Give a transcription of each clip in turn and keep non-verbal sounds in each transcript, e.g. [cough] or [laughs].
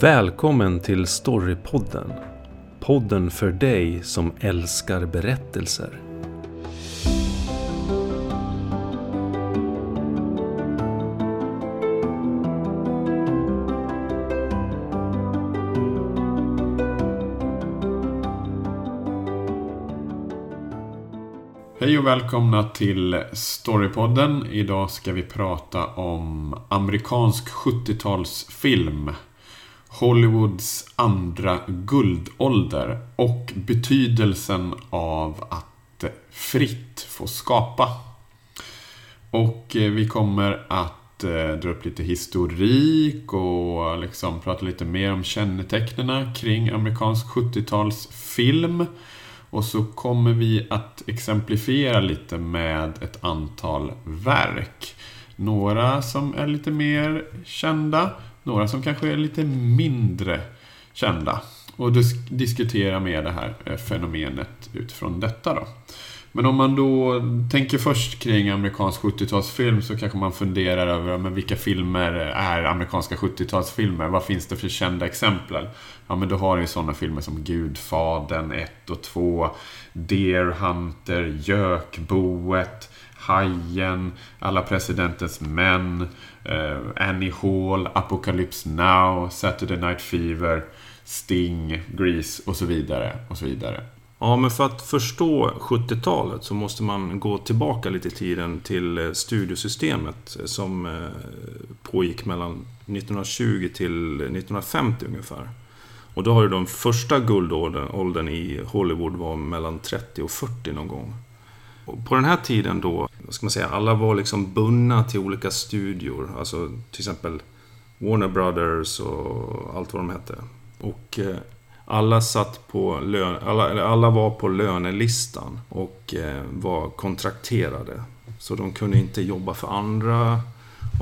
Välkommen till Storypodden. Podden för dig som älskar berättelser. Hej och välkomna till Storypodden. Idag ska vi prata om amerikansk 70-talsfilm. Hollywoods andra guldålder och betydelsen av att fritt få skapa. Och eh, vi kommer att eh, dra upp lite historik och liksom prata lite mer om kännetecknen kring amerikansk 70-talsfilm. Och så kommer vi att exemplifiera lite med ett antal verk. Några som är lite mer kända, några som kanske är lite mindre kända. Och dis diskutera mer det här eh, fenomenet utifrån detta då. Men om man då tänker först kring amerikansk 70-talsfilm så kanske man funderar över men vilka filmer är amerikanska 70-talsfilmer? Vad finns det för kända exempel? Ja, men då har du sådana filmer som Gudfadern 1 och 2, Deer Hunter, Gökboet, Hajen, Alla presidentens män, eh, Annie Hall, Apocalypse Now, Saturday Night Fever, Sting, Grease och så vidare. och så vidare. Ja, men för att förstå 70-talet så måste man gå tillbaka lite i tiden till eh, studiosystemet eh, som pågick mellan 1920 till 1950 ungefär. Och då har ju de första guldåldern i Hollywood var mellan 30 och 40 någon gång. Och på den här tiden då, vad ska man säga, alla var liksom bundna till olika studior. Alltså till exempel Warner Brothers och allt vad de hette. Och eh, alla satt på lön, alla, alla var på lönelistan och eh, var kontrakterade. Så de kunde inte jobba för andra.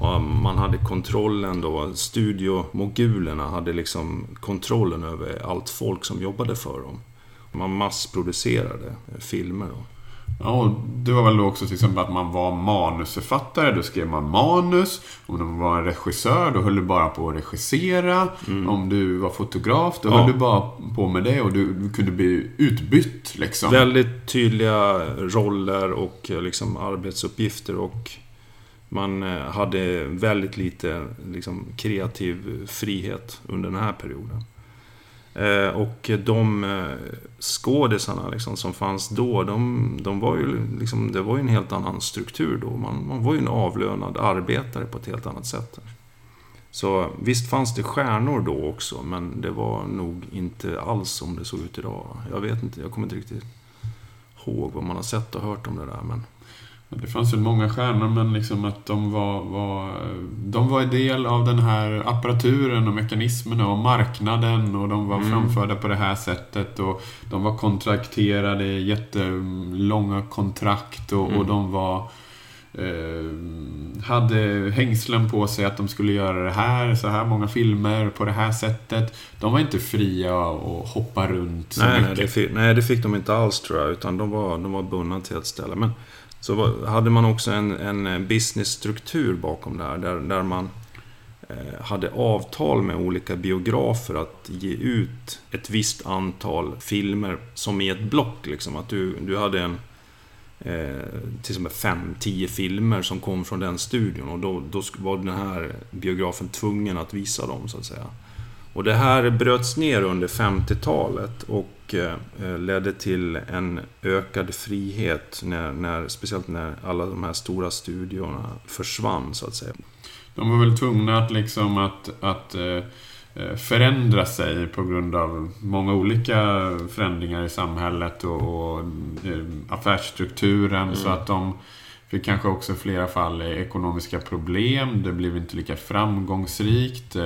Och man hade kontrollen då, studiomogulerna hade liksom kontrollen över allt folk som jobbade för dem. Man massproducerade filmer då. Ja, och det var väl då också till exempel att man var manusförfattare. Då skrev man manus. Om du var en regissör, då höll du bara på att regissera. Mm. Om du var fotograf, då ja. höll du bara på med det och du kunde bli utbytt. Liksom. Väldigt tydliga roller och liksom, arbetsuppgifter. och man eh, hade väldigt lite liksom, kreativ frihet under den här perioden. Eh, och de eh, skådisarna liksom, som fanns då, de, de var ju liksom, det var ju en helt annan struktur då. Man, man var ju en avlönad arbetare på ett helt annat sätt. Så visst fanns det stjärnor då också, men det var nog inte alls som det såg ut idag. Jag vet inte, jag kommer inte riktigt ihåg vad man har sett och hört om det där. Men det fanns väl många stjärnor men liksom att de var, var, de var en del av den här apparaturen och mekanismerna och marknaden och de var mm. framförda på det här sättet och de var kontrakterade jättelånga kontrakt och, mm. och de var eh, hade hängslen på sig att de skulle göra det här, så här många filmer på det här sättet. De var inte fria att hoppa runt så nej, mycket. Nej det, fick, nej, det fick de inte alls tror jag, utan de var, de var bundna till ett ställe. Men så hade man också en, en eh, businessstruktur bakom det här, där, där man eh, hade avtal med olika biografer att ge ut ett visst antal filmer som i ett block. Liksom. Att du, du hade en, eh, till exempel fem, tio filmer som kom från den studion och då, då var den här biografen tvungen att visa dem så att säga. Och det här bröts ner under 50-talet och eh, ledde till en ökad frihet, när, när, speciellt när alla de här stora studiorna försvann, så att säga. De var väl tvungna att, liksom att, att eh, eh, förändra sig på grund av många olika förändringar i samhället och, och affärsstrukturen, mm. så att de fick kanske också i flera fall ekonomiska problem. Det blev inte lika framgångsrikt.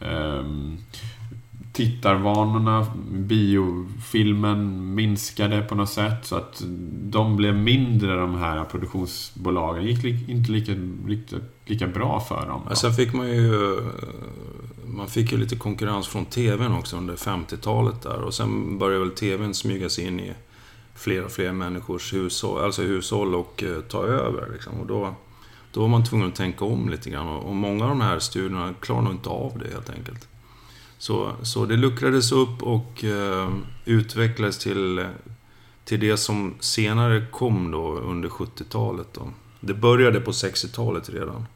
Ehm, tittarvanorna, biofilmen minskade på något sätt. Så att de blev mindre, de här produktionsbolagen. Det gick inte lika, lika, lika bra för dem. Sen fick man ju... Man fick ju lite konkurrens från TVn också under 50-talet där. Och sen började väl TVn smyga sig in i fler och fler människors hushåll, alltså hushåll och eh, ta över. Liksom. Och då, då var man tvungen att tänka om lite grann. Och många av de här studierna klarar nog inte av det helt enkelt. Så, så det luckrades upp och eh, utvecklades till, till det som senare kom då under 70-talet. Då. Det började på 60-talet redan.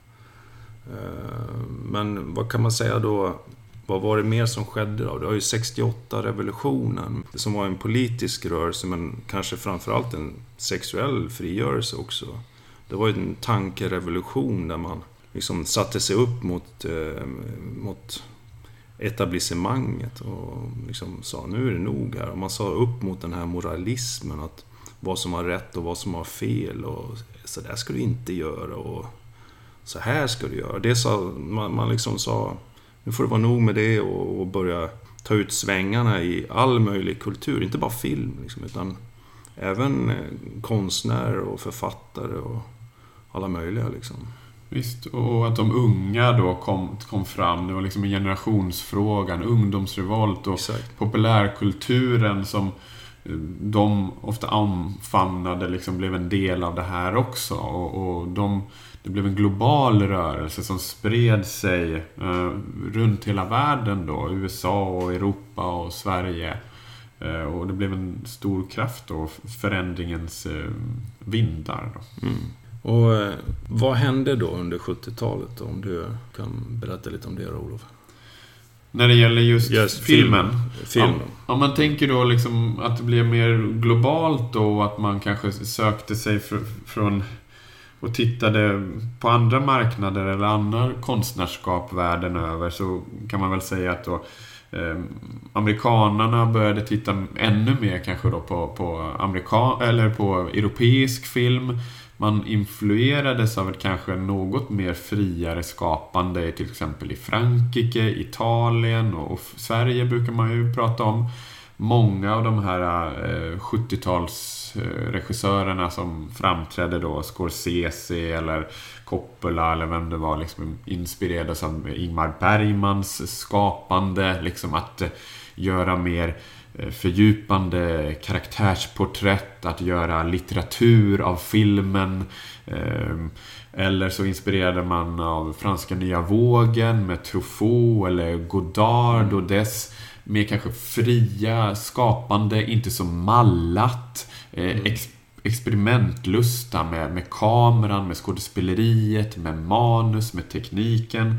Eh, men vad kan man säga då? Vad var det mer som skedde då? Det var ju 68-revolutionen, som var en politisk rörelse, men kanske framförallt en sexuell frigörelse också. Det var ju en tankerevolution där man liksom satte sig upp mot, eh, mot etablissemanget och liksom sa nu är det nog här. Och man sa upp mot den här moralismen, att vad som var rätt och vad som var fel och så där ska du inte göra och så här ska du göra. Det sa, man, man liksom sa, nu får det vara nog med det och, och börja ta ut svängarna i all möjlig kultur, inte bara film liksom, utan även eh, konstnärer och författare och alla möjliga liksom. Visst, och att de unga då kom, kom fram. Det var liksom en generationsfråga, en ungdomsrevolt och Exakt. populärkulturen som eh, de ofta omfamnade liksom blev en del av det här också. Och, och de, det blev en global rörelse som spred sig eh, runt hela världen då. USA och Europa och Sverige. Eh, och det blev en stor kraft då, förändringens eh, vindar. Då. Mm. Och eh, vad hände då under 70-talet? Om du kan berätta lite om det, Olof. När det gäller just, just filmen? filmen. Om, om, man tänker då liksom att det blev mer globalt då och att man kanske sökte sig fr från och tittade på andra marknader eller andra konstnärskap världen över så kan man väl säga att då eh, amerikanarna började titta ännu mer kanske då på, på, amerikan eller på europeisk film man influerades av ett kanske något mer friare skapande till exempel i Frankrike, Italien och Sverige brukar man ju prata om. Många av de här eh, 70-talsregissörerna eh, som framträdde då, Scorsese eller Coppola eller vem det var, liksom inspirerades av Ingmar Bergmans skapande, liksom att eh, göra mer Eh, fördjupande karaktärsporträtt, att göra litteratur av filmen. Ehm, eller så inspirerade man av franska nya vågen med Truffaut eller Godard och dess mer kanske fria, skapande, inte så mallat. Eh, mm. Ex experimentlusta med, med kameran, med skådespeleriet, med manus, med tekniken.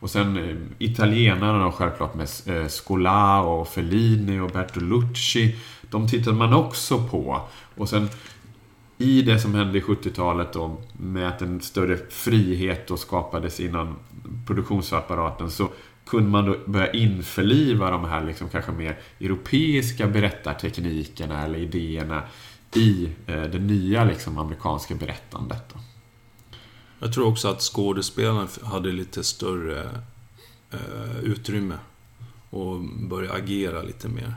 Och sen eh, italienarna då självklart med eh, Scola och Fellini och Bertolucci. De tittade man också på. Och sen i det som hände i 70-talet då med att en större frihet då skapades inom produktionsapparaten så kunde man då börja införliva de här liksom kanske mer europeiska berättarteknikerna eller idéerna i eh, det nya liksom amerikanska berättandet. Då. Jag tror också att skådespelaren hade lite större eh, utrymme och började agera lite mer.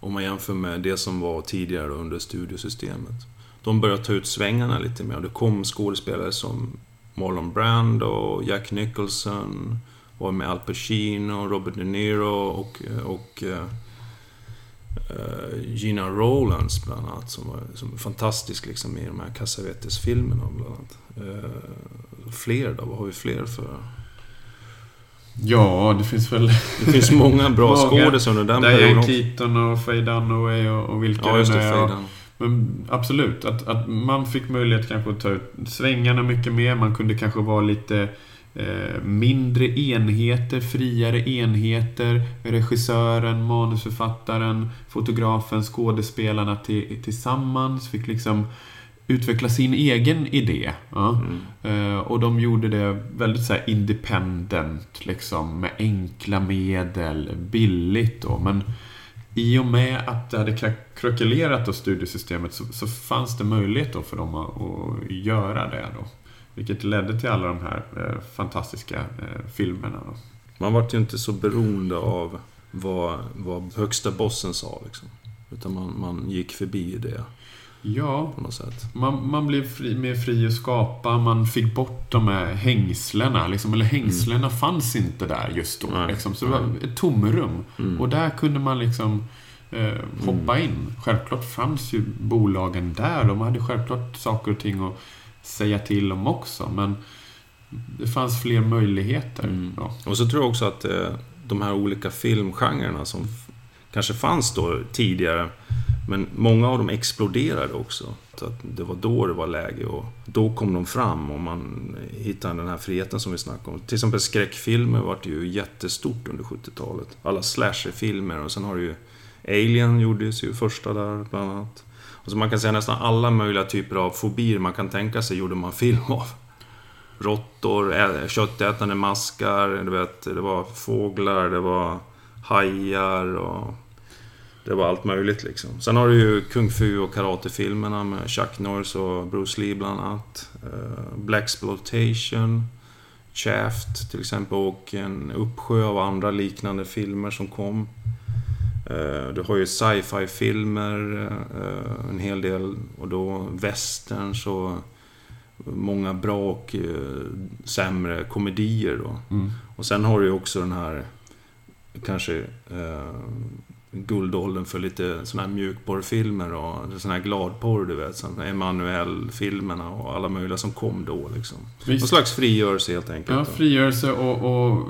Om man jämför med det som var tidigare under studiosystemet. De började ta ut svängarna lite mer. Det kom skådespelare som Marlon Brando Jack Nicholson. Var med Al Pacino, Robert De Niro och, och eh, Gina Rowlands bland annat. Som var som fantastisk liksom, i de här Cassavetes-filmerna bland annat. Uh, fler då? Vad har vi fler för? Ja, det finns väl... Det finns många bra [laughs] skådisar under den perioden. Diane Keaton och Faye Dunaway och, och vilka ja, just det, är. Men absolut, att, att man fick möjlighet kanske att ta ut svängarna mycket mer. Man kunde kanske vara lite eh, mindre enheter, friare enheter. Regissören, manusförfattaren, fotografen, skådespelarna tillsammans fick liksom utveckla sin egen idé. Ja. Mm. Uh, och de gjorde det väldigt så independent, liksom, med enkla medel, billigt då. Men i och med att det hade krackelerat studiesystemet så, så, fanns det möjlighet då för dem att, att, göra det då. Vilket ledde till alla de här eh, fantastiska eh, filmerna. Man var ju inte så beroende av vad, vad högsta bossen sa liksom. Utan man, man gick förbi det. Ja, på något sätt. Man, man blev fri, mer fri att skapa. Man fick bort de här hängslena. Liksom, eller hängslena mm. fanns inte där just då. Liksom, så det var ett tomrum. Mm. Och där kunde man liksom eh, hoppa mm. in. Självklart fanns ju bolagen där. De hade självklart saker och ting att säga till om också. Men det fanns fler möjligheter. Mm. Och så tror jag också att eh, de här olika filmgenrerna som kanske fanns då tidigare. Men många av dem exploderade också. Så att det var då det var läge och då kom de fram och man hittade den här friheten som vi snackade om. Till exempel skräckfilmer var ju jättestort under 70-talet. Alla slasherfilmer och sen har du ju Alien gjordes ju första där bland annat. Alltså man kan säga nästan alla möjliga typer av fobier man kan tänka sig gjorde man film [laughs] av. Råttor, köttätande maskar, du vet, det var fåglar, det var hajar och det var allt möjligt liksom. Sen har du ju Kung Fu och karatefilmerna med Chuck Norris och Bruce Lee bland annat. Eh, Black Exploitation, Shaft till exempel och en uppsjö av andra liknande filmer som kom. Uh, du har ju sci-fi filmer, uh, en hel del, och då westerns och många bra och sämre komedier då. Mm. Och sen har du ju också den här kanske guldåldern för lite sådana här mjukporrfilmer och sådana här gladporr, du vet. Emanuel-filmerna och alla möjliga som kom då liksom. Visst. Någon slags frigörelse helt enkelt. Ja, frigörelse och, och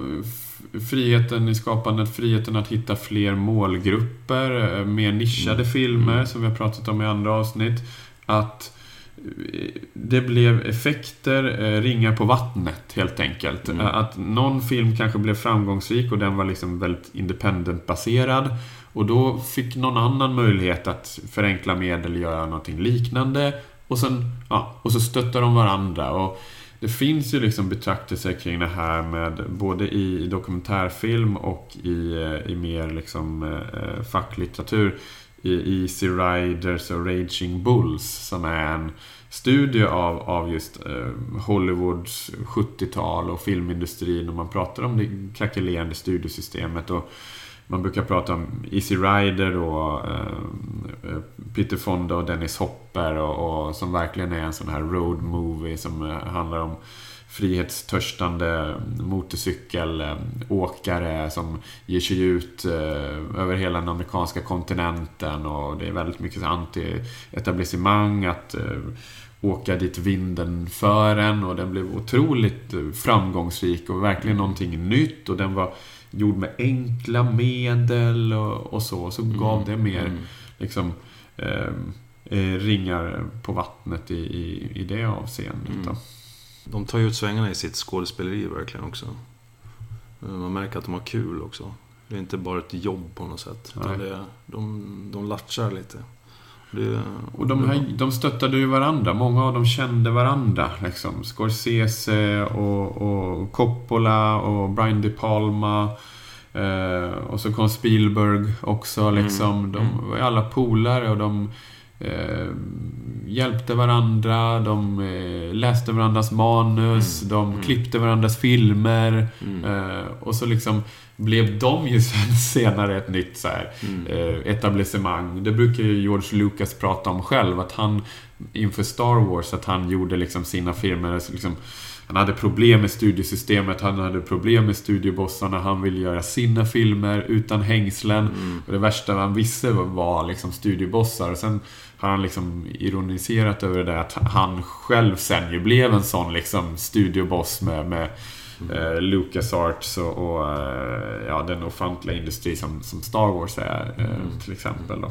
friheten i skapandet, friheten att hitta fler målgrupper, eh, mer nischade mm. filmer mm. som vi har pratat om i andra avsnitt. Att eh, det blev effekter, eh, ringar på vattnet helt enkelt. Mm. Att någon film kanske blev framgångsrik och den var liksom väldigt independent-baserad. Och då fick någon annan möjlighet att förenkla medel göra någonting liknande. Och, sen, ja, och så stöttar de varandra. Och det finns ju liksom betraktelser kring det här med både i dokumentärfilm och i, eh, i mer liksom eh, facklitteratur. I Easy Riders och Raging Bulls som är en studie av, av just eh, Hollywoods 70-tal och filmindustrin och man pratar om det krackelerande studiosystemet. Och man brukar prata om Easy Rider och eh, eh, Peter Fonda och Dennis Hopper och, och, som verkligen är en sån här road movie som eh, handlar om frihetstörstande motorcykelåkare som ger sig ut eh, över hela den amerikanska kontinenten och det är väldigt mycket anti-etablissemang att eh, åka dit vinden för en och den blev otroligt framgångsrik och verkligen någonting nytt och den var gjord med enkla medel och, och så. Så mm. gav det mer mm. liksom, ehm, eh, ringar på vattnet i, i, i det avseendet. Mm. De tar ju ut svängarna i sitt skådespeleri verkligen också. Eh, man märker att de har kul också. Det är inte bara ett jobb på något sätt. Utan det, de, de latchar lite. Det, och de, här, de stöttade ju varandra. Många av dem kände varandra. Liksom. Scorsese och, och Coppola och Brian De Palma. Eh, och så kom Spielberg också. Liksom. Mm. De var alla polare och de eh, hjälpte varandra. De eh, läste varandras manus. Mm. De mm. klippte varandras filmer. Mm. Eh, och så liksom blev de ju [laughs] sen senare ett nytt så här, mm. eh, etablissemang. Det brukar ju George Lucas prata om själv, att han inför Star Wars, att han gjorde liksom sina filmer, liksom, han hade problem med studiesystemet, han hade problem med studiebossarna, han ville göra sina filmer utan hängslen. Mm. Och det värsta han visste var liksom studiebossar. Och sen har han liksom ironiserat över det att han själv sen ju blev en sån liksom studioboss med, med eh, LucasArts och, och eh, ja, den ofantliga industri som, som Star Wars är eh, mm. till exempel. Då.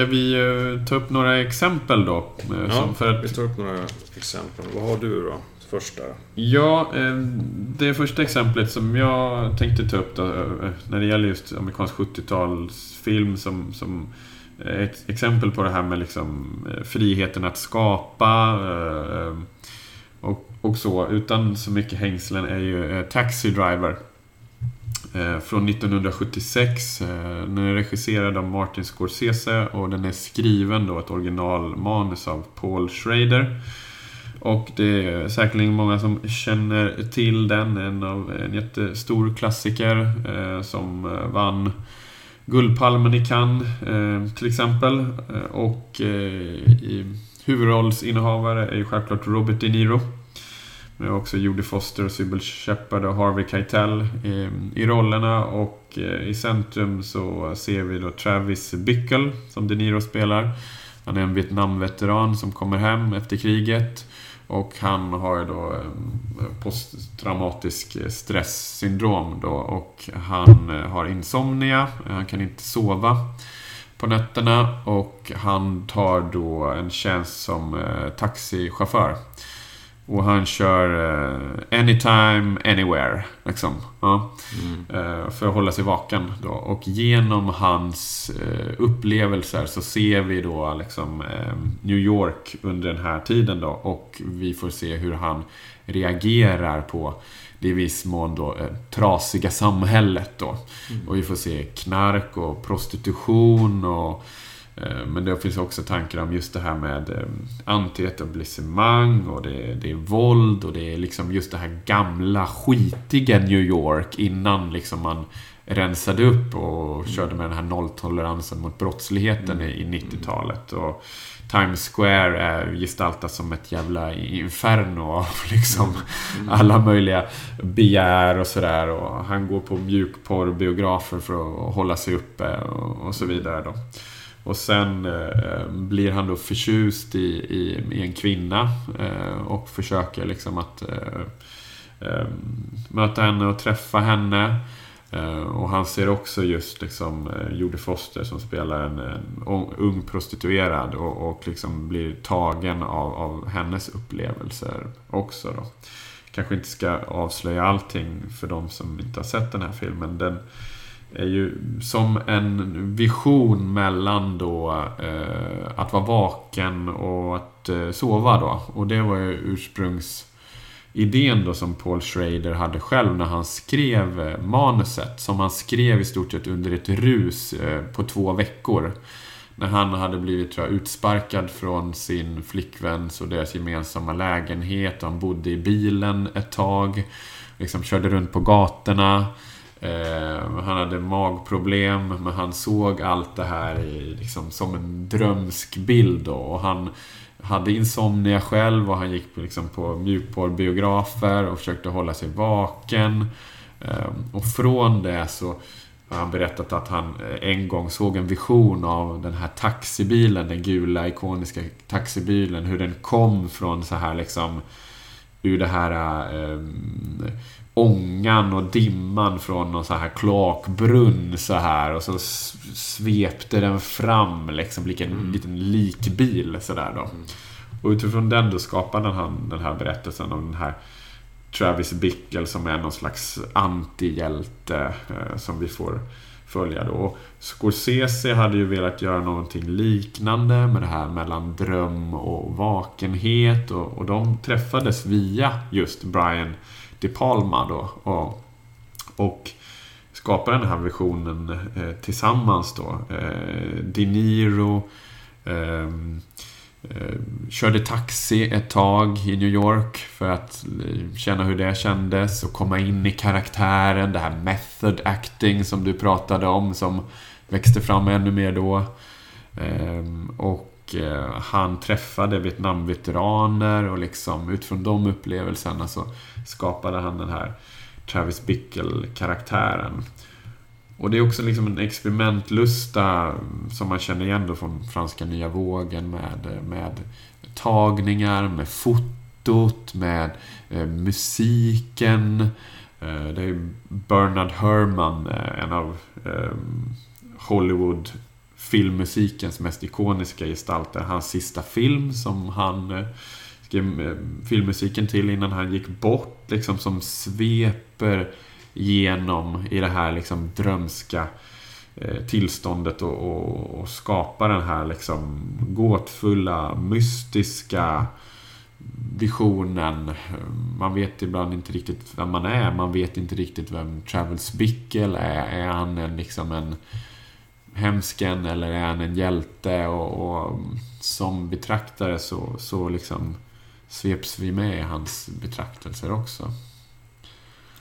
Ska vi uh, ta upp några exempel då? Uh, ja, för att... vi tar upp några exempel. Vad har du då? första? Ja, eh, det första exemplet som jag tänkte ta upp då, eh, när det gäller just amerikansk 70-talsfilm som, som ett exempel på det här med liksom eh, friheten att skapa och, och så, utan så mycket hängslen, är ju Taxi Driver. Eh, från 1976. Eh, den är regisserad av Martin Scorsese och den är skriven då ett originalmanus av Paul Schrader. Och det är säkerligen många som känner till den. En, av, en jättestor klassiker eh, som eh, vann Guldpalmen i Cannes eh, till exempel. Och eh, i huvudrollsinnehavare är ju självklart Robert De Niro. Vi har också Jodie Foster, Sybil Shepard och Harvey Keitel i, i rollerna. Och eh, i centrum så ser vi då Travis Bickle som De Niro spelar. Han är en Vietnamveteran som kommer hem efter kriget. Och han har då eh, posttraumatisk eh, stresssyndrom då och han har insomnia, han kan inte sova på nätterna och han tar då en tjänst som taxichaufför. Och han kör uh, anytime, anywhere. Liksom. Ja. Mm. Uh, för att hålla sig vaken. Då. Och genom hans uh, upplevelser så ser vi då liksom, New York under den här tiden. Då, och vi får se hur han reagerar på det i viss mån då trasiga samhället. Då. Mm. Och vi får se knark och prostitution och men det finns också tankar om just det här med eh, antietablissemang och det, det är våld och det är liksom just det här gamla skitiga New York innan liksom man rensade upp och mm. körde med den här nolltoleransen mot brottsligheten mm. i 90-talet. Och Times Square är gestaltat som ett jävla inferno av [laughs] liksom mm. alla möjliga begär och sådär. Och han går på mjukporrbiografer för att hålla sig uppe och, och så vidare. Då. Och sen eh, blir han då förtjust i, i, i en kvinna eh, och försöker liksom att eh, eh möta henne och träffa henne. Eh, och han ser också just liksom eh, Jodie Foster som spelar en, en ung prostituerad och, och liksom blir tagen av, av hennes upplevelser också. Då. Kanske inte ska avslöja allting för de som inte har sett den här filmen. Den, är ju som en vision mellan då eh, att vara vaken och att eh, sova då. Och det var ju ursprungsidén då som Paul Schrader hade själv när han skrev eh, manuset. Som han skrev i stort sett under ett rus eh, på två veckor. När han hade blivit tror jag, utsparkad från sin flickväns och deras gemensamma lägenhet. Han bodde i bilen ett tag. Liksom körde runt på gatorna. Eh, han hade magproblem, men han såg allt det här i, liksom, som en drömsk bild. Då. Och han hade insomnia själv och han gick på, liksom, på mjukporrbiografer och försökte hålla sig vaken. Eh, och från det så har han berättat att han eh, en gång såg en vision av den här taxibilen, den gula ikoniska taxibilen, hur den kom från så här liksom ur det här eh, ångan och dimman från någon så här kloakbrunn så här och så svepte den fram liksom lik en mm. liten likbil sådär då. Mm. Och utifrån den då skapade han den här berättelsen om den här Travis Bickle som är någon slags antihjälte eh, som vi får följa då. Och Scorsese hade ju velat göra någonting liknande med det här mellan dröm och vakenhet och, och de träffades via just Brian de Palma då. Och, och skapade den här visionen eh, tillsammans då. Eh, De Niro eh, eh, körde taxi ett tag i New York för att eh, känna hur det kändes och komma in i karaktären. Det här method acting som du pratade om som växte fram ännu mer då. Ehm, och och eh, han träffade Vietnamveteraner och liksom utifrån de upplevelserna så skapade han den här Travis Bickle-karaktären. Och det är också liksom en experimentlusta som man känner igen då från franska nya vågen med, med tagningar, med fotot, med eh, musiken. Eh, det är Bernard Herrmann, eh, en av eh, Hollywood filmmusikens mest ikoniska gestalter. Hans sista film som han eh, skrev eh, filmmusiken till innan han gick bort. Liksom som sveper genom i det här liksom drömska eh, tillståndet och, och, och skapar den här liksom gåtfulla, mystiska visionen. Man vet ibland inte riktigt vem man är. Man vet inte riktigt vem Travels Bickle är. Är han en, liksom en hemsken eller är han en hjälte? Och, och som betraktare så, så liksom sveps vi med i hans betraktelser också.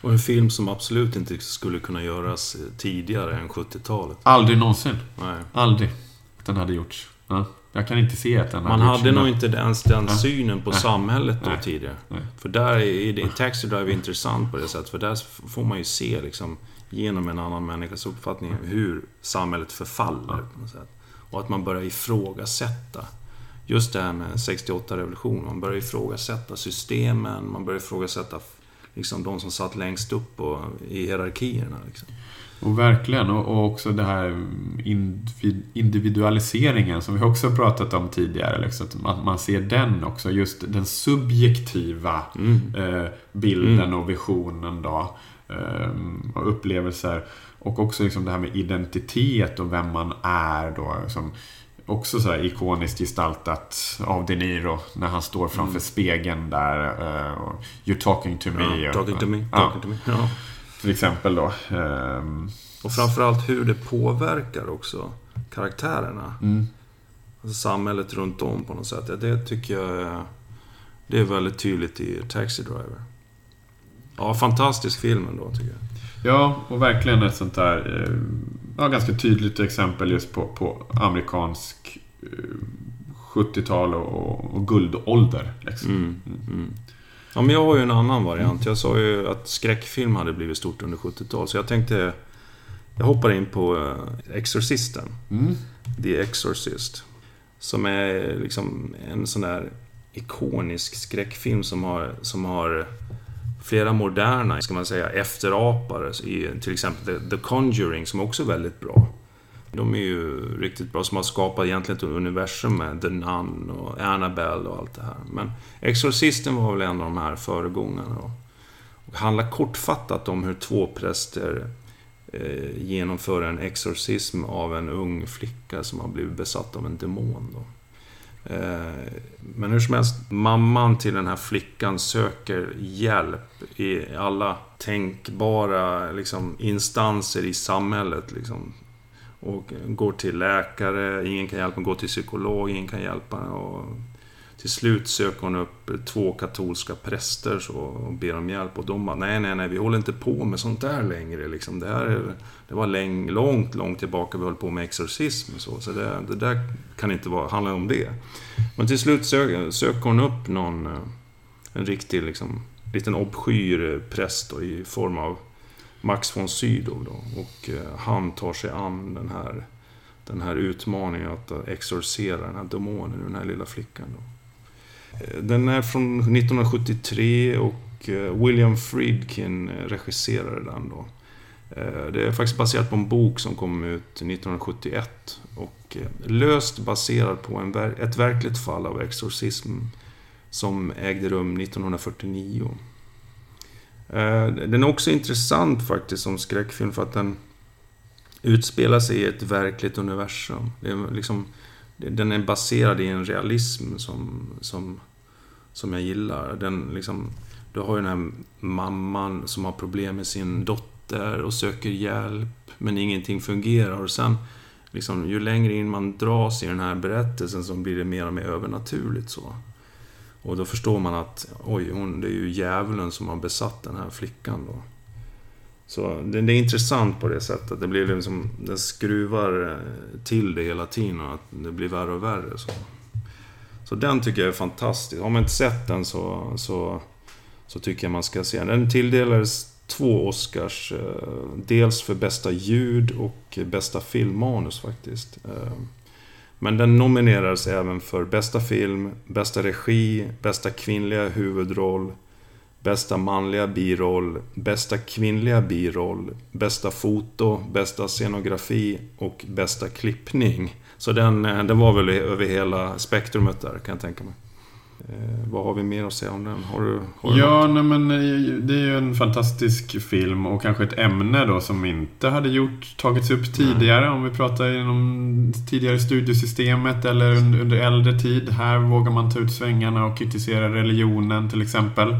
Och en film som absolut inte skulle kunna göras tidigare än 70-talet. Aldrig någonsin. Nej. Aldrig. Den hade gjorts. Ja. Jag kan inte se att den Man hade nog inte ens den Nej. synen på Nej. samhället då tidigare. För där är det, Taxi Drive intressant på det sättet. För där får man ju se liksom genom en annan människas uppfattning hur samhället förfaller. På något sätt. Och att man börjar ifrågasätta. Just det här med 68-revolutionen. Man börjar ifrågasätta systemen. Man börjar ifrågasätta liksom, de som satt längst upp och, i hierarkierna. Liksom. Och verkligen, och, och också det här individ, individualiseringen som vi också pratat om tidigare. Liksom, att man ser den också, just den subjektiva Mm. eh, bilden Mm. och visionen då. Eh, och upplevelser. Och också liksom det här med identitet och vem man är då. Som också så här ikoniskt gestaltat av De Niro när han står framför Mm. spegeln där. Och, You're talking to me. Ja, och- talking to me. Ja, Talking to me. Ja. till exempel då. Ehm, Och framförallt hur det påverkar också karaktärerna. mm. Alltså samhället runt om på något sätt. Ja, Det tycker jag är, det är väldigt tydligt i Taxi Driver. Ja, fantastisk film ändå tycker jag. Ja, och verkligen ett sånt där eh, ja, ganska tydligt exempel just på, på amerikansk eh, 70-tal och, och guldålder. Liksom. Mm, mm. Ja, men jag har ju en annan variant. Jag sa ju att skräckfilm hade blivit stort under 70-talet. Så jag tänkte... Jag hoppar in på eh, Exorcisten. Mm. The Exorcist. Som är liksom en sån där ikonisk skräckfilm som har, som har flera moderna, ska man säga, efterapare. I till exempel The, The Conjuring som också är väldigt bra. De är ju riktigt bra, som har skapat egentligen ett universum med The Nun och Annabelle och allt det här. Men Exorcisten var väl en av de här föregångarna. Då. Och handlar kortfattat om hur två präster eh, genomför en exorcism av en ung flicka som har blivit besatt av en demon. Då. Eh, men hur som helst, mamman till den här flickan söker hjälp i alla tänkbara liksom, instanser i samhället. Liksom. Och går till läkare, ingen kan hjälpa henne, går till psykolog, ingen kan hjälpa henne. Och till slut söker hon upp två katolska präster så, och ber om hjälp. Och de bara, nej, nej, nej, vi håller inte på med sånt där längre. Liksom. Det, här är, det var läng, långt, långt tillbaka vi höll på med exorcism. och Så, så det, det där kan inte vara, handla om det. Men till slut söker, söker hon upp någon, eh, en riktig liksom, liten obskyr eh, präst då, i form av Max von Sydow. Då, och eh, han tar sig an den här, den här utmaningen att exorcera den här demonen ur den här lilla flickan. Då. Eh, den är från 1973 och eh, William Friedkin eh, regisserade den då. Det är faktiskt baserat på en bok som kom ut 1971 och löst baserad på en, ett verkligt fall av exorcism som ägde rum 1949. Den är också intressant faktiskt som skräckfilm för att den utspelar sig i ett verkligt universum. Det är liksom, den är baserad i en realism som, som, som jag gillar. Den liksom, du har ju den här mamman som har problem med sin dotter och söker hjälp men ingenting fungerar. Och sen, liksom, ju längre in man dras i den här berättelsen så blir det mer och mer övernaturligt. så. Och då förstår man att oj, hon, det är ju djävulen som har besatt den här flickan. Då. Så det, det är intressant på det sättet. Det blir liksom, den skruvar eh, till det hela tiden och att det blir värre och värre. Så, så den tycker jag är fantastisk. Har man inte sett den så, så, så tycker jag man ska se den. Den tilldelades två Oscars. Eh, dels för bästa ljud och bästa filmmanus faktiskt. Eh, men den nominerades även för bästa film, bästa regi, bästa kvinnliga huvudroll, bästa manliga biroll, bästa kvinnliga biroll, bästa foto, bästa scenografi och bästa klippning. Så den, eh, den var väl över hela spektrumet där kan jag tänka mig. Eh, vad har vi mer att säga om den? Har du, har du Ja, nej, men eh, det är ju en fantastisk film och kanske ett ämne då som inte hade gjort, tagits upp tidigare om vi pratar inom tidigare studiesystemet eller under, under äldre tid. Här vågar man ta ut svängarna och kritisera religionen till exempel.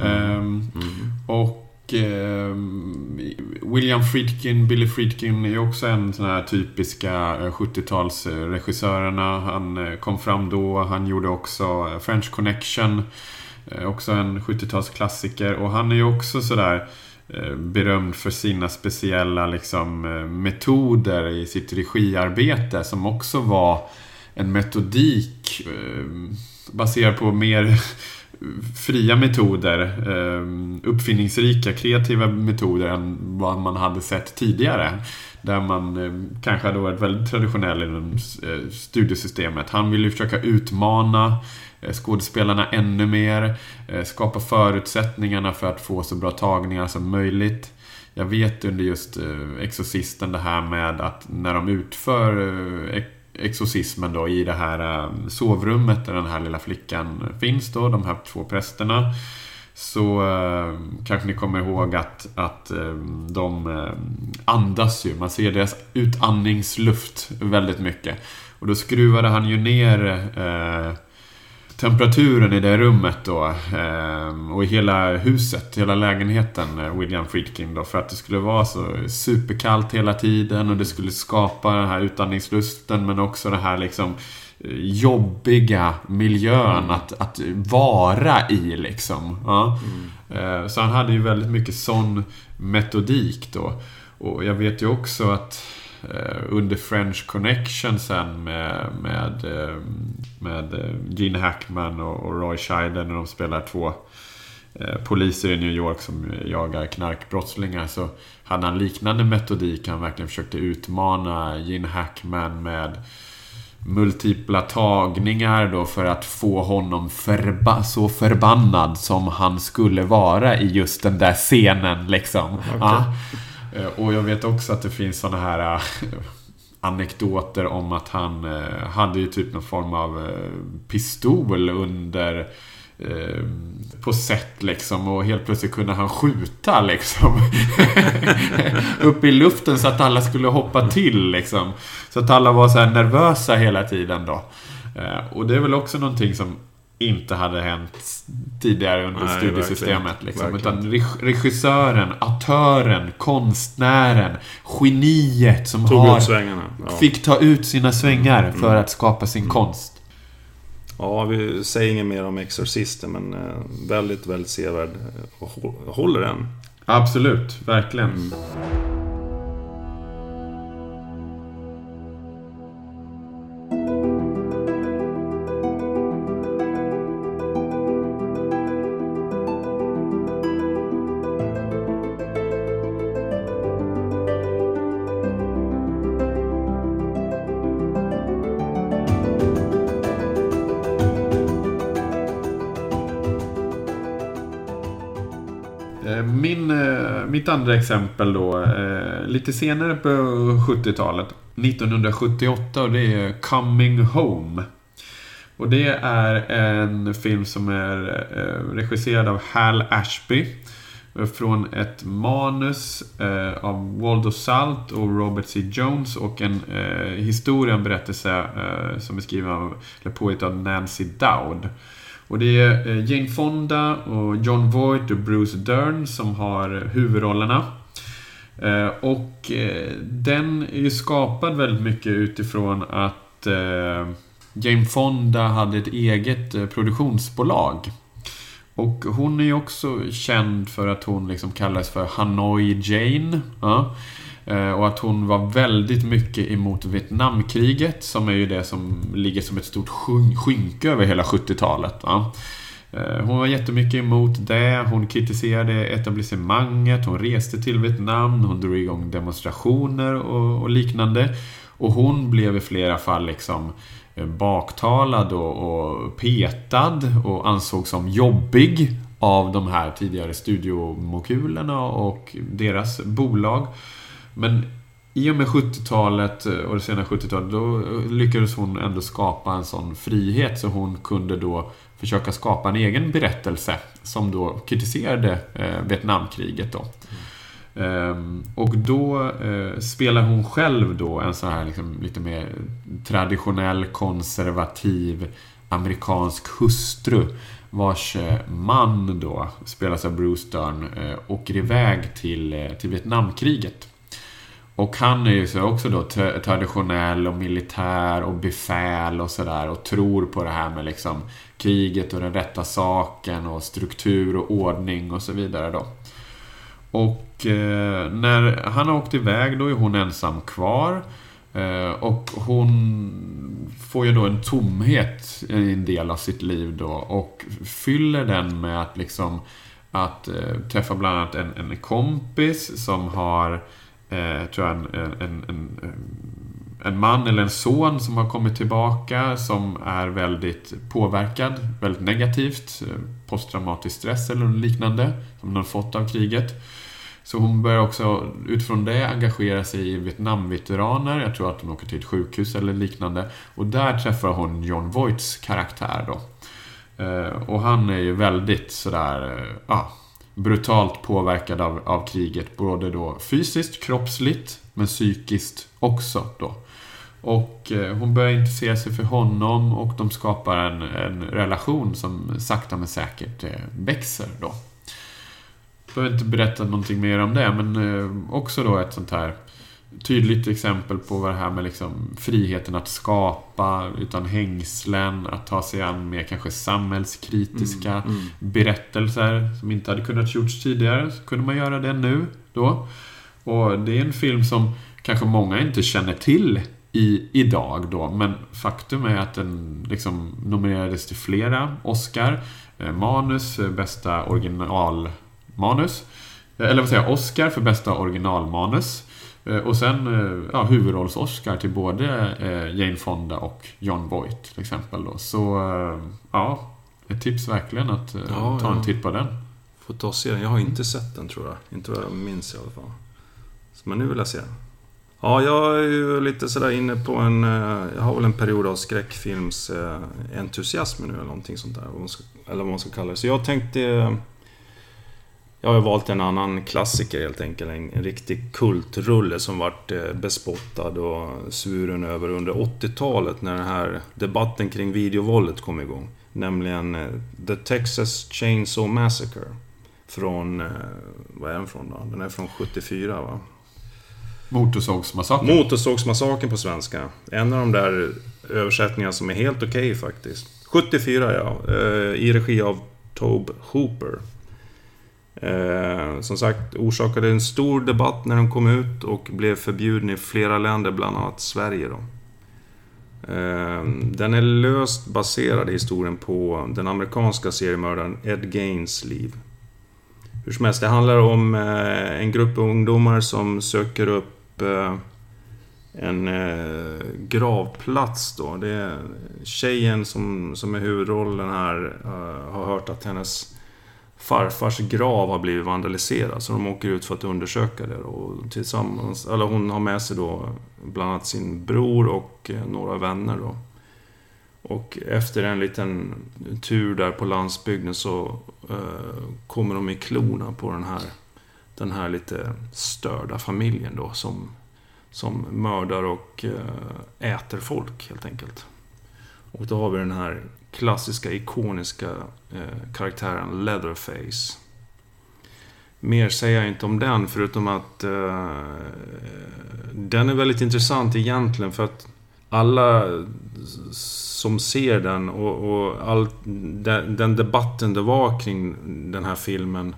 Ehm, Mm. och ehm, William Friedkin, Billy Friedkin är också en sån här typiska eh, 70-talsregissörerna. Han eh, kom fram då, han gjorde också eh, French Connection. eh, Också en 70-talsklassiker och han är ju också sådär eh, berömd för sina speciella liksom, eh, metoder i sitt regiarbete som också var en metodik eh, baserad på mer fria metoder, ehm, uppfinningsrika, kreativa metoder än vad man hade sett tidigare. Där man ehm, kanske hade varit väldigt traditionell inom eh, studiesystemet. Han ville ju försöka utmana eh, skådespelarna ännu mer, eh, skapa förutsättningarna för att få så bra tagningar som möjligt. Jag vet under just Exorcisten det här med att när de utför exorcismen då i det här um, sovrummet där den här lilla flickan finns då, de här två prästerna. Så eh, kanske ni kommer ihåg att, att eh, de eh, andas ju. Man ser deras utandningsluft väldigt mycket. Och då skruvade han ju ner eh, temperaturen i det rummet då eh, och i hela huset, hela lägenheten, eh, William Friedkin då, för att det skulle vara så superkallt hela tiden och det skulle skapa den här utandningslusten men också det här liksom eh, jobbiga miljön att, att vara i liksom. Ja. Mm. Så han hade ju väldigt mycket sån metodik då. Och jag vet ju också att Eh, under French Connection sen med, med, eh, med eh, Gene Hackman och, Roy Scheider när de spelar två poliser i New York som jagar knarkbrottslingar så hade han liknande metodik. Han verkligen försökte utmana Gene Hackman med multipla tagningar då för att få honom förba så förbannad som han skulle vara i just den där scenen liksom. Okay. Ja. Eh, och jag vet också att det finns sådana här eh, [laughs] anekdoter om att han eh, hade ju typ någon form av pistol under på set liksom och helt plötsligt kunde han skjuta liksom. [laughs] Upp i luften så att alla skulle hoppa till liksom. Så att alla var så nervösa hela tiden då. Och det är väl också någonting som inte hade hänt tidigare under Nej, studiesystemet. Verkligen, liksom. verkligen. Utan regissören, autören, konstnären, geniet som Tog har, ja. fick ta ut sina svängar mm. för att skapa sin mm. konst. Ja, vi säger inget mer om Exorcisten, men eh, väldigt, väldigt sevärd. Håller den? Absolut, verkligen. Mm. Andra exempel då, eh, lite senare på 70-talet. 1978 och det är Coming Home. Och det är en film som är eh, regisserad av Hal Ashby. Från ett manus eh, av Waldo Salt och Robert C. Jones och en eh, historia, en berättelse eh, som är skriven av, eller påhittad av Nancy Dowd. Och det är eh, Jane Fonda och John Voight och Bruce Dern som har huvudrollerna. Eh, och eh, den är ju skapad väldigt mycket utifrån att Jane Fonda hade ett eget produktionsbolag. Och hon är ju också känd för att hon liksom kallas för Hanoi Jane. Ja. Eh, och att hon var väldigt mycket emot Vietnamkriget som är ju det som ligger som ett stort skynke över hela 70-talet. Va? Eh, hon var jättemycket emot det. Hon kritiserade etablissemanget. Hon reste till Vietnam. Hon drog igång demonstrationer och, och liknande. Och hon blev i flera fall liksom eh, baktalad och, och petad och ansågs som jobbig av de här tidigare studiomokulerna och deras bolag. Men i och med 70-talet eh, och det sena 70-talet då eh, lyckades hon ändå skapa en sån frihet så hon kunde då försöka skapa en egen berättelse som då kritiserade eh, Vietnamkriget då. Mm. och då eh, spelar hon själv då en sån här liksom, lite mer traditionell konservativ amerikansk hustru vars eh, man då, spelas av Bruce Dern, eh, åker iväg till, till Vietnamkriget. Och han är ju också då traditionell och militär och befäl och sådär och tror på det här med liksom kriget och den rätta saken och struktur och ordning och så vidare då. Och eh, när han har åkt iväg då är hon ensam kvar. Eh, och hon får ju då en tomhet i en del av sitt liv då och fyller den med att liksom att eh, träffa bland annat en, en kompis som har eh, tror jag, en, en, en, en man eller en son som har kommit tillbaka som är väldigt påverkad, väldigt negativt, eh, posttraumatisk stress eller liknande som hon har fått av kriget. Så hon börjar också utifrån det engagera sig i Vietnamveteraner. Jag tror att de åker till ett sjukhus eller liknande. Och där träffar hon John Voights karaktär då. Eh, och han är ju väldigt sådär, eh, ja, brutalt påverkad av, av kriget. Både då fysiskt, kroppsligt, men psykiskt också då. Och eh, hon börjar intressera sig för honom och de skapar en, en relation som sakta men säkert eh, växer då. Jag behöver inte berätta någonting mer om det, men eh, också då ett sånt här tydligt exempel på vad det här med liksom friheten att skapa utan hängslen, att ta sig an med kanske samhällskritiska mm, mm. berättelser som inte hade kunnat gjorts tidigare. Så kunde man göra det nu då. Och det är en film som kanske många inte känner till i, idag då, men faktum är att den liksom nominerades till flera Oscar. Eh, manus, bästa originalmanus. Eh, eller vad säger jag, Oscar för bästa originalmanus. Eh, och sen eh, ja, huvudrolls-Oscar till både eh, Jane Fonda och John Voight till exempel. Då. Så ja, ett tips verkligen att ja, ta en titt på den. Får ta och se den. Jag har inte sett den tror jag. Inte vad jag minns i alla fall. Men nu vill jag se den. Ja, jag är ju lite sådär inne på en... Jag har väl en period av skräckfilmsentusiasm nu eller någonting sånt där. Eller vad man ska kalla det. Så jag tänkte jag har valt en annan klassiker helt enkelt. En, en riktig kultrulle som vart eh, bespottad och svuren över under 80-talet när den här debatten kring videovåldet kom igång. Nämligen eh, The Texas Chainsaw Massacre. Från... Eh, vad är den från då? Den är från 74 va? Motorsågsmassakern. Motorsågsmassakern på svenska. En av de där översättningarna som är helt okej okay, faktiskt. 74 ja. I regi av Tobe Hooper. Eh, som sagt, orsakade en stor debatt när den kom ut och blev förbjuden i flera länder, bland annat Sverige. Då. Eh, den är löst baserad i historien på den amerikanska seriemördaren Ed Gaines liv. Hur som helst, det handlar om eh, en grupp ungdomar som söker upp eh, en eh, gravplats då. Det är tjejen som, som är huvudrollen här eh, har hört att hennes farfars grav har blivit vandaliserad. Så de åker ut för att undersöka det. Och tillsammans, eller hon har med sig då bland annat sin bror och eh, några vänner. Då. Och efter en liten tur där på landsbygden så eh, kommer de i klorna på den här, den här lite störda familjen då som, som mördar och eh, äter folk helt enkelt. Och då har vi den här klassiska, ikoniska eh, karaktären Leatherface. Mer säger jag inte om den, förutom att eh, den är väldigt intressant egentligen för att alla som ser den och, och all, den, den, debatten det var kring den här filmen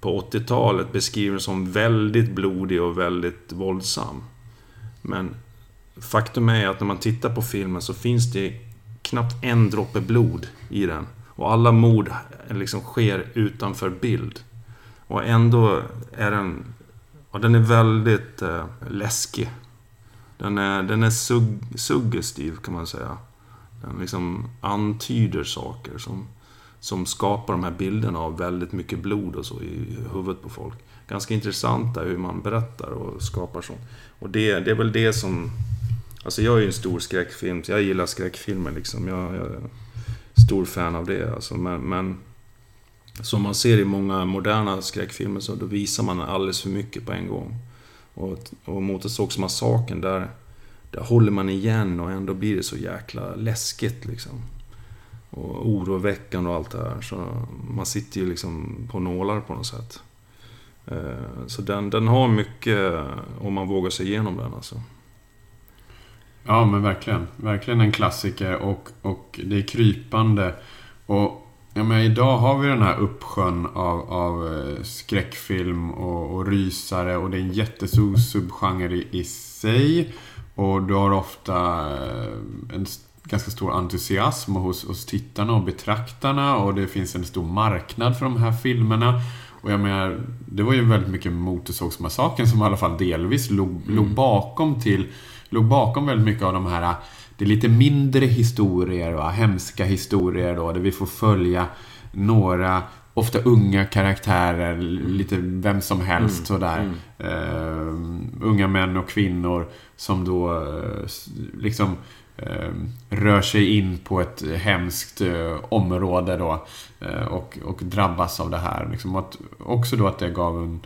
på 80-talet beskriver den som väldigt blodig och väldigt våldsam. Men faktum är att när man tittar på filmen så finns det knappt en droppe blod i den. Och alla mord eh, liksom sker utanför bild. Och ändå är den... Och den är väldigt eh, läskig. Den är, den är sug, suggestiv kan man säga. Den liksom antyder saker som, som skapar de här bilderna av väldigt mycket blod och så i huvudet på folk. Ganska intressant hur man berättar och skapar sånt. Och det, det är väl det som Alltså jag är ju en stor skräckfilm, jag gillar skräckfilmer liksom. Jag, jag är stor fan av det alltså. Men, men som man ser i många moderna skräckfilmer så då visar man alldeles för mycket på en gång. Och, och Motorsågsmassakern där, där håller man igen och ändå blir det så jäkla läskigt liksom. Och oroväckande och allt det här. Så man sitter ju liksom på nålar på något sätt. Eh, så den, den har mycket om man vågar sig igenom den alltså. Ja, men verkligen. Verkligen en klassiker och, och det är krypande. Och ja, men idag har vi den här uppsjön av, av eh, skräckfilm och, och rysare och det är en jättestor subgenre i, i sig. Och du har ofta eh, en ganska stor entusiasm hos, hos tittarna och betraktarna och det finns en stor marknad för de här filmerna. Och jag menar, det var ju väldigt mycket Motorsågsmassakern som i alla fall delvis låg, mm. låg, bakom till låg bakom väldigt mycket av de här det är lite mindre historier, va? hemska historier då, där vi får följa några ofta unga karaktärer, lite vem som helst mm. sådär. Mm. Uh, unga män och kvinnor som då uh, liksom uh, rör sig in på ett hemskt område då och, och drabbas av det här. Liksom att, också då att det gav en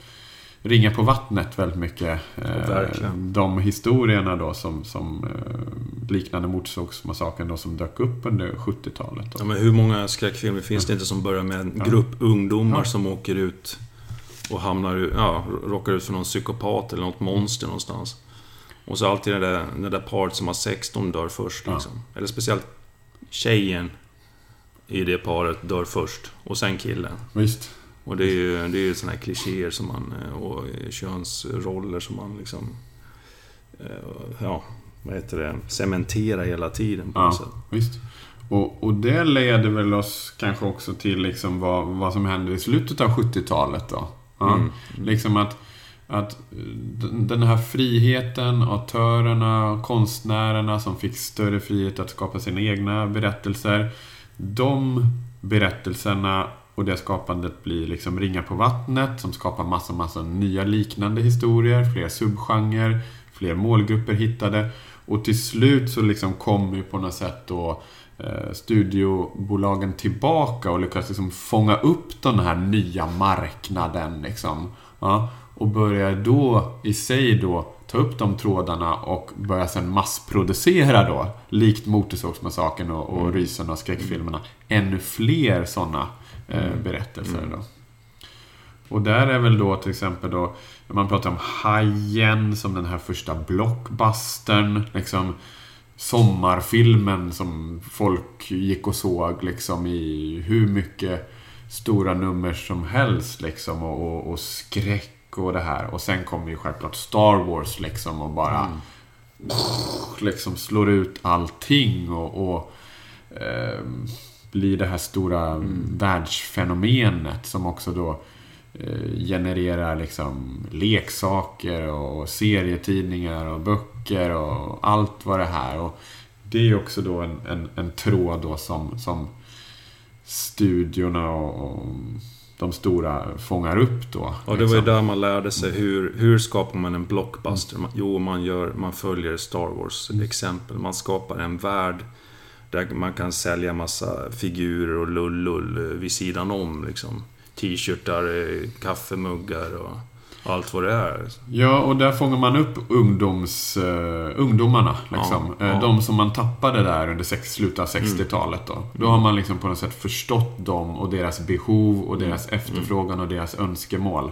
ringa på vattnet väldigt mycket. Eh, de historierna då som, som eh, liknande Motorsågsmassakern då som dök upp under 70-talet. Ja, men hur många skräckfilmer finns det inte som börjar med en grupp ungdomar ja. som åker ut och hamnar, ja, råkar ut för någon psykopat eller något monster någonstans. Och så alltid det där, det där paret som har 16 dör först. Liksom. Eller speciellt tjejen i det paret dör först. Och sen killen. Visst. Och det är ju, det är ju sådana här klichéer som man, eh, och könsroller som man liksom... Eh, ja, vad heter det? Cementerar hela tiden på ja, sätt. Visst. Och, och det leder väl oss kanske också till liksom vad, vad som hände i slutet av 70-talet då. Ja, mm. Liksom att, att den här friheten, autörerna, konstnärerna som fick större frihet att skapa sina egna berättelser. De berättelserna och det skapandet blir liksom ringar på vattnet som skapar massa, massa nya liknande historier, fler subgenrer, fler målgrupper hittade. Och till slut så liksom kommer ju på något sätt då eh, studiobolagen tillbaka och lyckas liksom fånga upp den här nya marknaden. Liksom. Ja, och börjar då i sig då ta upp de trådarna och börja sen massproducera då, likt Motorsågsmassakern och, och mm. Rysen och skräckfilmerna, ännu fler sådana. Berättelser. Mm. Då. Och där är väl då till exempel då, man pratar om Hajen som den här första blockbustern, liksom sommarfilmen som folk gick och såg liksom i hur mycket stora nummer som helst liksom och, och, och skräck och det här. Och sen kommer ju självklart Star Wars liksom och bara mm. liksom slår ut allting och, och eh, blir det här stora mm. världsfenomenet som också då eh, genererar liksom leksaker och serietidningar och böcker och allt vad det här. Och det är också då en, en, en tråd då som, som studiorna och, och de stora fångar upp då. Och det var ju liksom. där man lärde sig hur, hur skapar man en blockbuster? Mm. Jo, man, gör, man följer Star Wars mm. exempel. Man skapar en värld där man kan sälja massa figurer och lull-lull vid sidan om. Liksom. T-shirtar, kaffemuggar och allt vad det är. Ja, och där fångar man upp ungdoms, uh, ungdomarna. Liksom. Ja, ja. De som man tappade där under sex, slutet av 60-talet. Då. då har man liksom på något sätt förstått dem och deras behov och deras mm. efterfrågan och deras önskemål.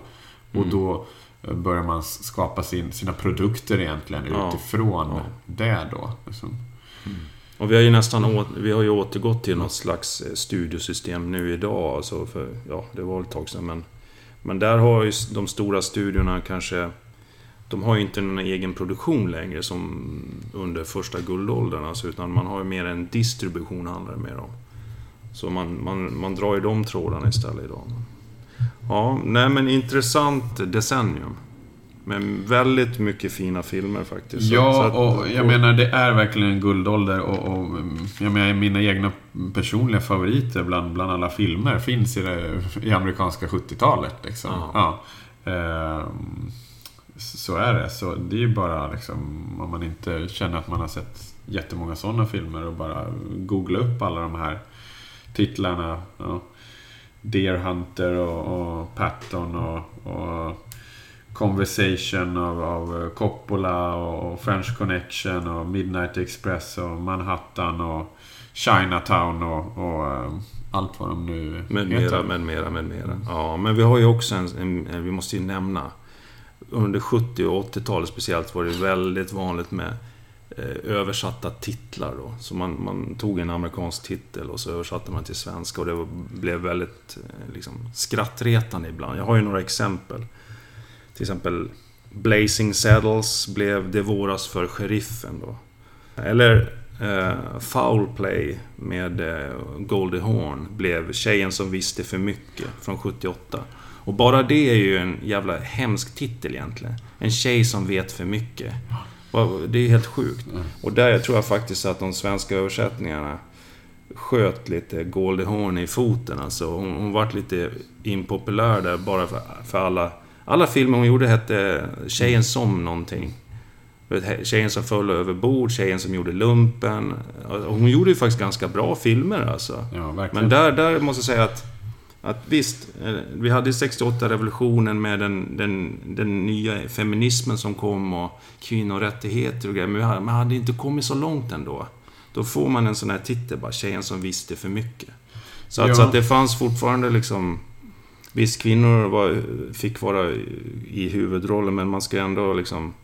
Och mm. då eh, börjar man skapa sin, sina produkter egentligen ja, utifrån det då. Liksom. Mm. Och vi har ju nästan vi har ju återgått till något slags eh, studiosystem nu idag. Alltså för, ja, det var ett tag sedan. Men, men där har ju de stora studiorna kanske... De har ju inte någon egen produktion längre som under första guldåldern. Alltså, utan man har ju mer en distribution handlar det mer om. Så man, man, man drar ju de trådarna istället idag. Ja, nej men intressant decennium. Men väldigt mycket fina filmer faktiskt. Ja, och jag menar det är verkligen en guldålder. Och, och jag menar, mina egna personliga favoriter bland, bland alla filmer finns i, det, i amerikanska 70-talet. Liksom. Ja. Eh, så är det. Så det är ju bara liksom, om man inte känner att man har sett jättemånga sådana filmer och bara googla upp alla de här titlarna. Ja. Deer Hunter och, och Patton och, och Conversation av, av Coppola och French Connection och Midnight Express och Manhattan och Chinatown och, och uh, allt vad de nu med heter. Mera, med mera, med mera. Ja, men vi har ju också en, en, vi måste ju nämna under 70 och 80-talet speciellt var det väldigt vanligt med eh, översatta titlar då. Så man, man, tog en amerikansk titel och så översatte man till svenska och det blev väldigt eh, liksom, skrattretande ibland. Jag har ju några exempel. Till exempel Blazing Saddles blev Det våras för sheriffen då. Eller uh, Foul Play med uh, Goldie Hawn blev Tjejen som visste för mycket från 78. Och bara det är ju en jävla hemsk titel egentligen. En tjej som vet för mycket. Det är helt sjukt. Och där tror jag faktiskt att de svenska översättningarna sköt lite Goldie Hawn i foten. Alltså, hon, hon vart lite impopulär där bara för, för alla... Alla filmer hon gjorde hette Tjejen som någonting. Tjejen som föll över bord, Tjejen som gjorde lumpen. Hon gjorde ju faktiskt ganska bra filmer alltså. Ja, Men där, där måste jag säga att... Att visst, eh, vi hade 68-revolutionen med den, den, den nya feminismen som kom och kvinnorättigheter och grejer. Men man hade inte kommit så långt ändå. Då får man en sån här titel bara, Tjejen som visste för mycket. Så att, ja. så att det fanns fortfarande liksom... Visst, kvinnor var, fick vara i huvudrollen, men man ska ändå liksom...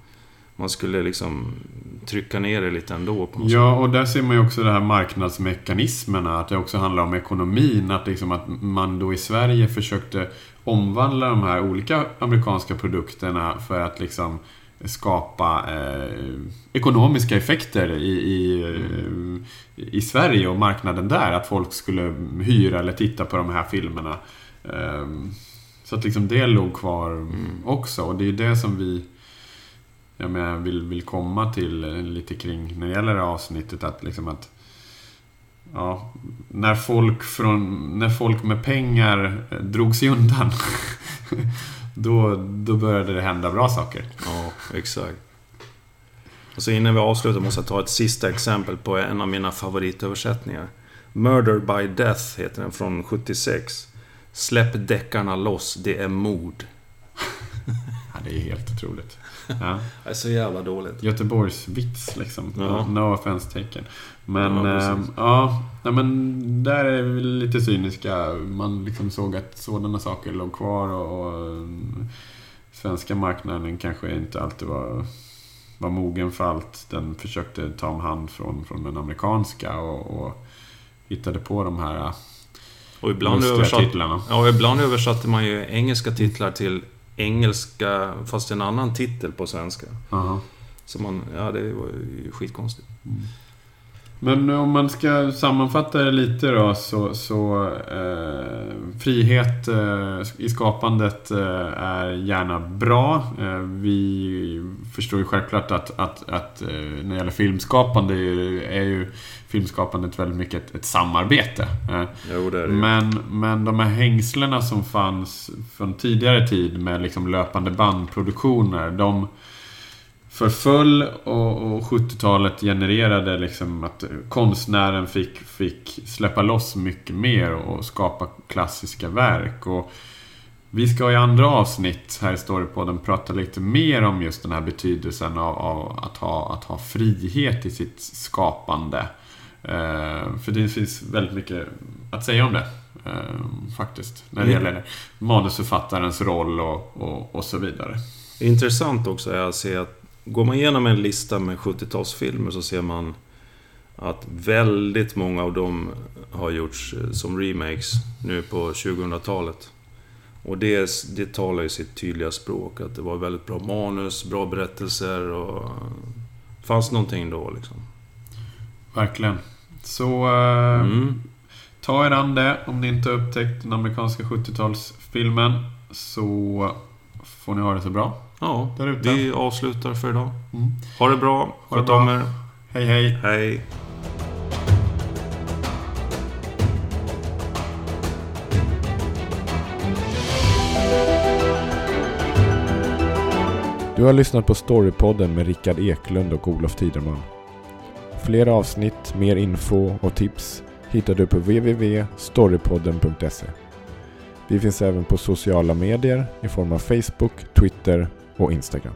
Man skulle liksom trycka ner det lite ändå. Ja, och där ser man ju också de här marknadsmekanismerna. Att det också handlar om ekonomin. Att, liksom att man då i Sverige försökte omvandla de här olika amerikanska produkterna för att liksom skapa eh, ekonomiska effekter i, i, mm. i, Sverige och marknaden där. Att folk skulle hyra eller titta på de här filmerna. Eh, så att liksom det låg kvar mm. också. Och det är det som vi jag menar, vill, vill komma till eh, lite kring när det gäller det här avsnittet. Att liksom att Ja, när folk, från, när folk med pengar eh, drog sig undan [laughs] då, då började det hända bra saker. Ja, exakt. Och så innan vi avslutar måste jag ta ett sista exempel på en av mina favoritöversättningar. Murder by Death heter den från 76. Släpp deckarna loss, det är mord. [laughs] ja, det är helt otroligt. Ja. Det är så jävla dåligt. Göteborgs vits liksom. Ja. No offense taken. Men ja, äh, ja, men där är vi lite cyniska. Man liksom såg att sådana saker låg kvar och, och svenska marknaden kanske inte alltid var, var mogen för allt. Den försökte ta om hand från, från den amerikanska och, och hittade på de här och ibland, översatt. Ja, och ibland översatte man ju engelska titlar till engelska, fast en annan titel på svenska. Aha. Så man, ja det var ju skitkonstigt. Mm. Men om man ska sammanfatta det lite då så, så eh, frihet eh, i skapandet eh, är gärna bra. Eh, vi förstår ju självklart att, att, att eh, när det gäller filmskapande är ju filmskapandet väldigt mycket ett, ett samarbete. Eh, jo, det är det. Men, men de här hängslena som fanns från tidigare tid med liksom löpande bandproduktioner, de förföll och, och 70-talet genererade liksom att konstnären fick, fick släppa loss mycket mer och skapa klassiska verk. Och vi ska i andra avsnitt här i Storypodden prata lite mer om just den här betydelsen av, av att, ha, att ha frihet i sitt skapande. Eh, för det finns väldigt mycket att säga om det. Eh, faktiskt. När det mm. gäller manusförfattarens roll och, och, och så vidare. Intressant också är att se att Går man igenom en lista med 70-talsfilmer så ser man att väldigt många av dem har gjorts eh, som remakes nu på 2000-talet. Och det, det talar ju sitt tydliga språk, att det var väldigt bra manus, bra berättelser och... Det fanns någonting då liksom. Verkligen. Så... Eh, mm. Ta er an det om ni inte har upptäckt den amerikanska 70-talsfilmen. Så får ni ha det så bra. Ja, vi avslutar för idag. Mm. Ha det bra. Sköt om er. Hej, hej. Hej. Du har lyssnat på Storypodden med Rickard Eklund och Olof Tiderman. Fler avsnitt, mer info och tips hittar du på www.storypodden.se. Vi finns även på sociala medier i form av Facebook, Twitter Instagram.